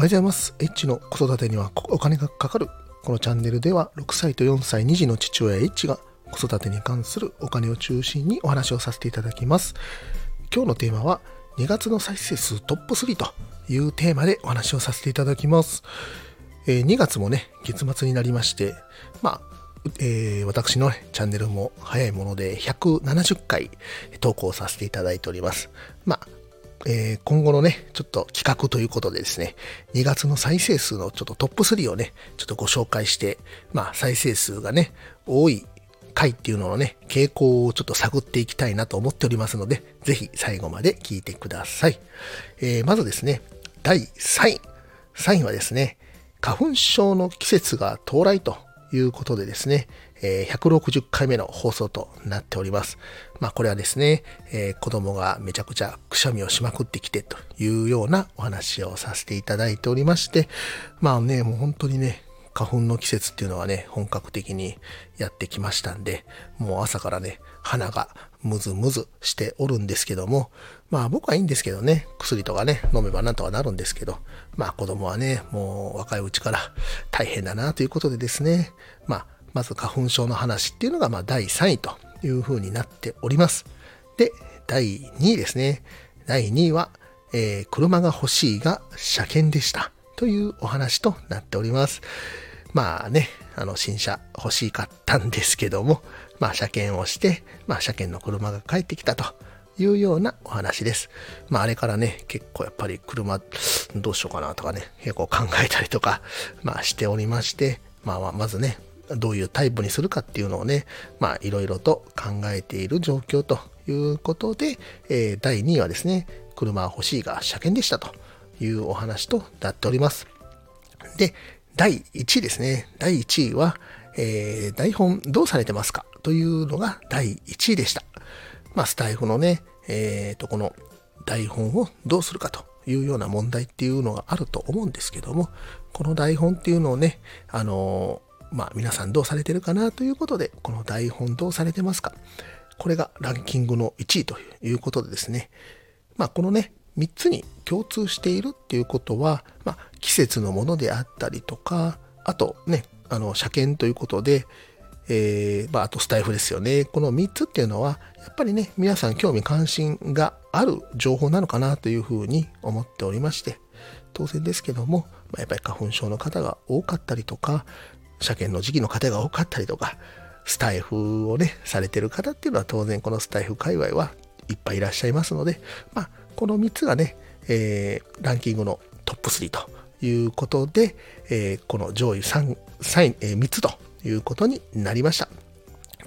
おはようございます。H の子育てにはお金がかかる。このチャンネルでは6歳と4歳2児の父親 H が子育てに関するお金を中心にお話をさせていただきます。今日のテーマは2月の再生数トップ3というテーマでお話をさせていただきます。えー2月もね、月末になりまして、まあ、えー私の、ね、チャンネルも早いもので170回投稿させていただいております。まあ、えー今後のね、ちょっと企画ということでですね、2月の再生数のちょっとトップ3をね、ちょっとご紹介して、まあ再生数がね、多い回っていうののね、傾向をちょっと探っていきたいなと思っておりますので、ぜひ最後まで聞いてください。えーまずですね、第3位。3位はですね、花粉症の季節が到来ということでですね、え160回目の放送となっております。まあこれはですね、え子供がめちゃくちゃくしゃみをしまくってきてというようなお話をさせていただいておりまして、まあね、もう本当にね、花粉の季節っていうのはね、本格的にやってきましたんで、もう朝からね、鼻がムズムズしておるんですけども、まあ僕はいいんですけどね、薬とかね、飲めばなんとかなるんですけど、まあ子供はね、もう若いうちから大変だなということでですね、まあまず花粉症の話っていうのがまあ第3位というふうになっております。で、第2位ですね。第2位は、えー車が欲しいが車検でした。というお話となっております。まあね、あの、新車欲しかったんですけども、まあ車検をして、まあ車検の車が帰ってきたというようなお話です。まああれからね、結構やっぱり車どうしようかなとかね、結構考えたりとか、まあしておりまして、まあまずね、どういうタイプにするかっていうのをね、まあいろいろと考えている状況ということで、えー第2位はですね、車欲しいが車検でしたというお話となっております。で、第1位ですね。第1位は、えー台本どうされてますかというのが第1位でした。まあ、スタイフのね、えーと、この台本をどうするかというような問題っていうのがあると思うんですけども、この台本っていうのをね、あのーまあ、皆さんどうされてるかなということで、この台本どうされてますかこれがランキングの1位ということでですね、まあ、このね、3つに共通しているっていうことは、まあ、季節のものであったりとか、あとね、あの、車検ということで、えーまあ、あとスタイフですよね。この3つっていうのは、やっぱりね、皆さん興味関心がある情報なのかなというふうに思っておりまして、当然ですけども、まあ、やっぱり花粉症の方が多かったりとか、車検の時期の方が多かったりとか、スタイフをね、されてる方っていうのは当然このスタイフ界隈はいっぱいいらっしゃいますので、まあ、この3つがね、えーランキングのトップ3ということで、えーこの上位 3, 3, 位えー3つということになりました。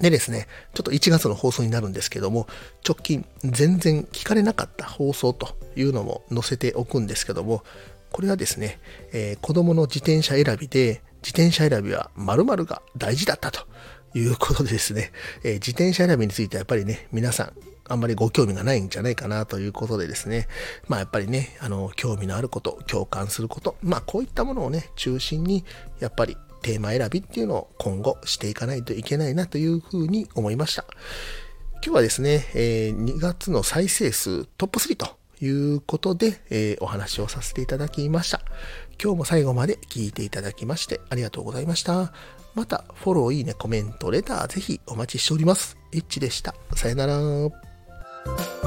でですね、ちょっと1月の放送になるんですけども、直近全然聞かれなかった放送というのも載せておくんですけども、これはですね、えー子供の自転車選びで、自転車選びは〇〇が大事だったということでですね、えー自転車選びについてはやっぱりね、皆さん、あんまりご興味がないんじゃないかなということでですね、まあやっぱりね、あの、興味のあること、共感すること、まあこういったものをね、中心に、やっぱりテーマ選びっていうのを今後していかないといけないなというふうに思いました。今日はですね、えー2月の再生数トップ3ということで、えーお話をさせていただきました。今日も最後まで聞いていただきましてありがとうございました。また、フォロー、いいね、コメント、レター、ぜひお待ちしております。エッチでした。さよなら。